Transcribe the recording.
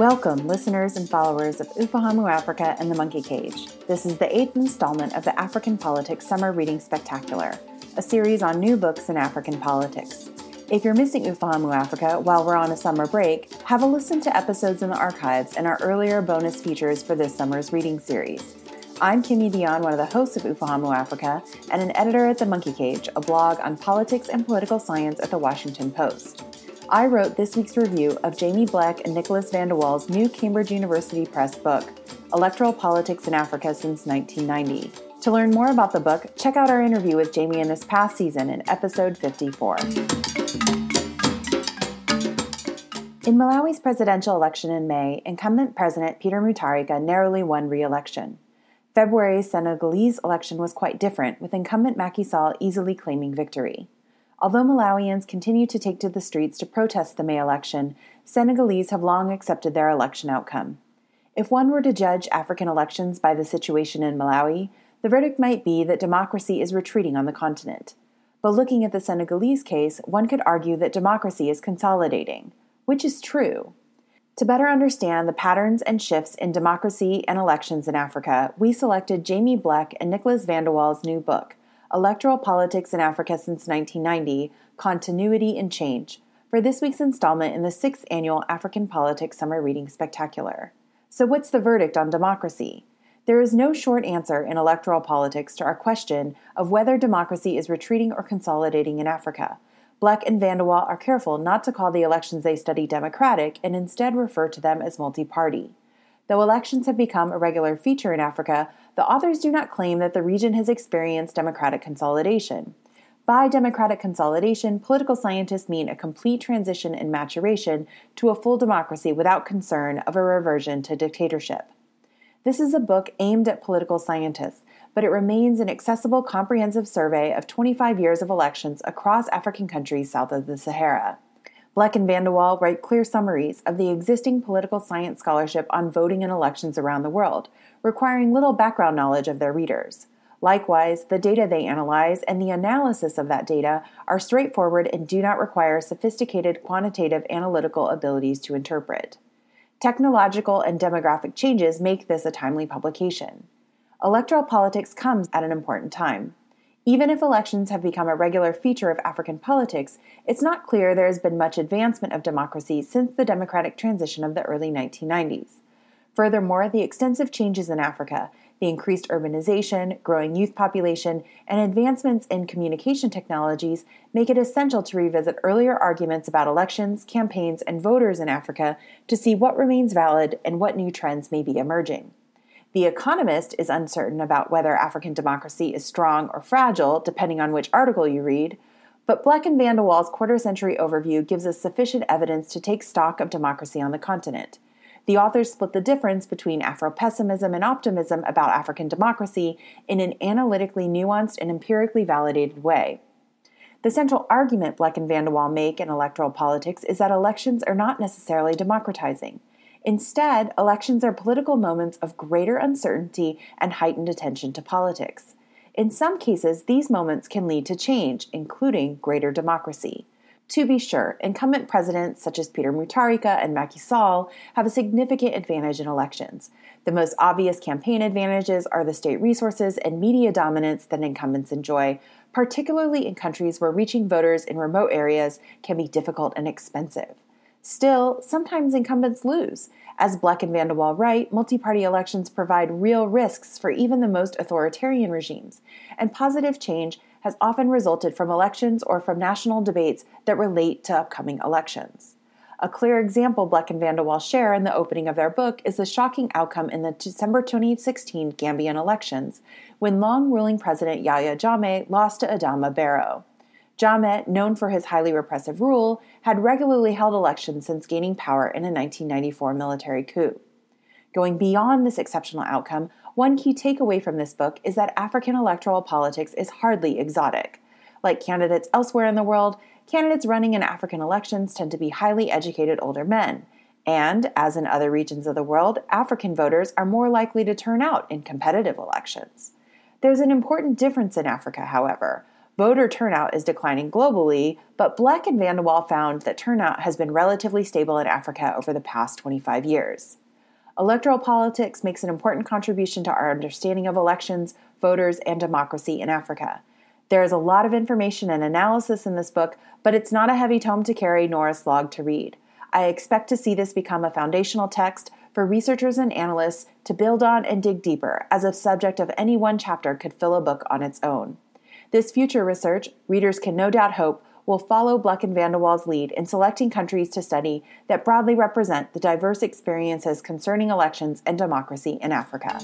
Welcome, listeners and followers of Ufahamu Africa and the Monkey Cage. This is the eighth installment of the African Politics Summer Reading Spectacular, a series on new books in African politics. If you're missing Ufahamu Africa while we're on a summer break, have a listen to episodes in the archives and our earlier bonus features for this summer's reading series. I'm Kim Yi Dionne, one of the hosts of Ufahamu Africa, and an editor at The Monkey Cage, a blog on politics and political science at the Washington Post. I wrote this week's review of Jaimie Bleck and Nicolas van de Walle's new Cambridge University Press book, Electoral Politics in Africa Since 1990. To learn more about the book, check out our interview with Jaimie in this past season in episode 54. In Malawi's presidential election in May, incumbent President Peter Mutharika narrowly won re election. February's Senegalese election was quite different, with incumbent Macky Sall easily claiming victory. Although Malawians continue to take to the streets to protest the May election, Senegalese have long accepted their election outcome. If one were to judge African elections by the situation in Malawi, the verdict might be that democracy is retreating on the continent. But looking at the Senegalese case, one could argue that democracy is consolidating, which is true. To better understand the patterns and shifts in democracy and elections in Africa, we selected Jaimie Bleck and Nicolas van de Walle's new book, Electoral Politics in Africa Since 1990 Continuity and Change, for this week's installment in the sixth annual African Politics Summer Reading Spectacular. So, what's the verdict on democracy? There is no short answer in electoral politics to our question of whether democracy is retreating or consolidating in Africa. Bleck and van de Walle are careful not to call the elections they study democratic and instead refer to them as multi party. Though elections have become a regular feature in Africa, the authors do not claim that the region has experienced democratic consolidation. By democratic consolidation, political scientists mean a complete transition and maturation to a full democracy without concern of a reversion to dictatorship. This is a book aimed at political scientists, but it remains an accessible, comprehensive survey of 25 years of elections across African countries south of the Sahara. Bleck and van de Walle write clear summaries of the existing political science scholarship on voting and elections around the world, requiring little background knowledge of their readers. Likewise, the data they analyze and the analysis of that data are straightforward and do not require sophisticated quantitative analytical abilities to interpret. Technological and demographic changes make this a timely publication. Electoral politics comes at an important time. Even if elections have become a regular feature of African politics, it's not clear there has been much advancement of democracy since the democratic transition of the early 1990s. Furthermore, the extensive changes in Africa, the increased urbanization, growing youth population, and advancements in communication technologies make it essential to revisit earlier arguments about elections, campaigns, and voters in Africa to see what remains valid and what new trends may be emerging. The Economist is uncertain about whether African democracy is strong or fragile, depending on which article you read, but Bleck and van de Walle's quarter century overview gives us sufficient evidence to take stock of democracy on the continent. The authors split the difference between Afro pessimism and optimism about African democracy in an analytically nuanced and empirically validated way. The central argument Bleck and van de Walle make in electoral politics is that elections are not necessarily democratizing. Instead, elections are political moments of greater uncertainty and heightened attention to politics. In some cases, these moments can lead to change, including greater democracy. To be sure, incumbent presidents such as Peter Mutharika and Macky Sall have a significant advantage in elections. The most obvious campaign advantages are the state resources and media dominance that incumbents enjoy, particularly in countries where reaching voters in remote areas can be difficult and expensive. Still, sometimes incumbents lose. As Bleck and van de Walle write, multi party elections provide real risks for even the most authoritarian regimes, and positive change has often resulted from elections or from national debates that relate to upcoming elections. A clear example Bleck and van de Walle share in the opening of their book is the shocking outcome in the December 2016 Gambian elections, when long ruling President Yahya Jammeh lost to Adama Barrow. Jammeh, known for his highly repressive rule, had regularly held elections since gaining power in a 1994 military coup. Going beyond this exceptional outcome, one key takeaway from this book is that African electoral politics is hardly exotic. Like candidates elsewhere in the world, candidates running in African elections tend to be highly educated older men. And, as in other regions of the world, African voters are more likely to turn out in competitive elections. There's an important difference in Africa, however. Voter turnout is declining globally, but Bleck and Van de Walle found that turnout has been relatively stable in Africa over the past 25 years. Electoral politics makes an important contribution to our understanding of elections, voters, and democracy in Africa. There is a lot of information and analysis in this book, but it's not a heavy tome to carry nor a slog to read. I expect to see this become a foundational text for researchers and analysts to build on and dig deeper, as a subject of any one chapter could fill a book on its own. This future research, readers can no doubt hope, will follow Bleck and Van de Walle's lead in selecting countries to study that broadly represent the diverse experiences concerning elections and democracy in Africa.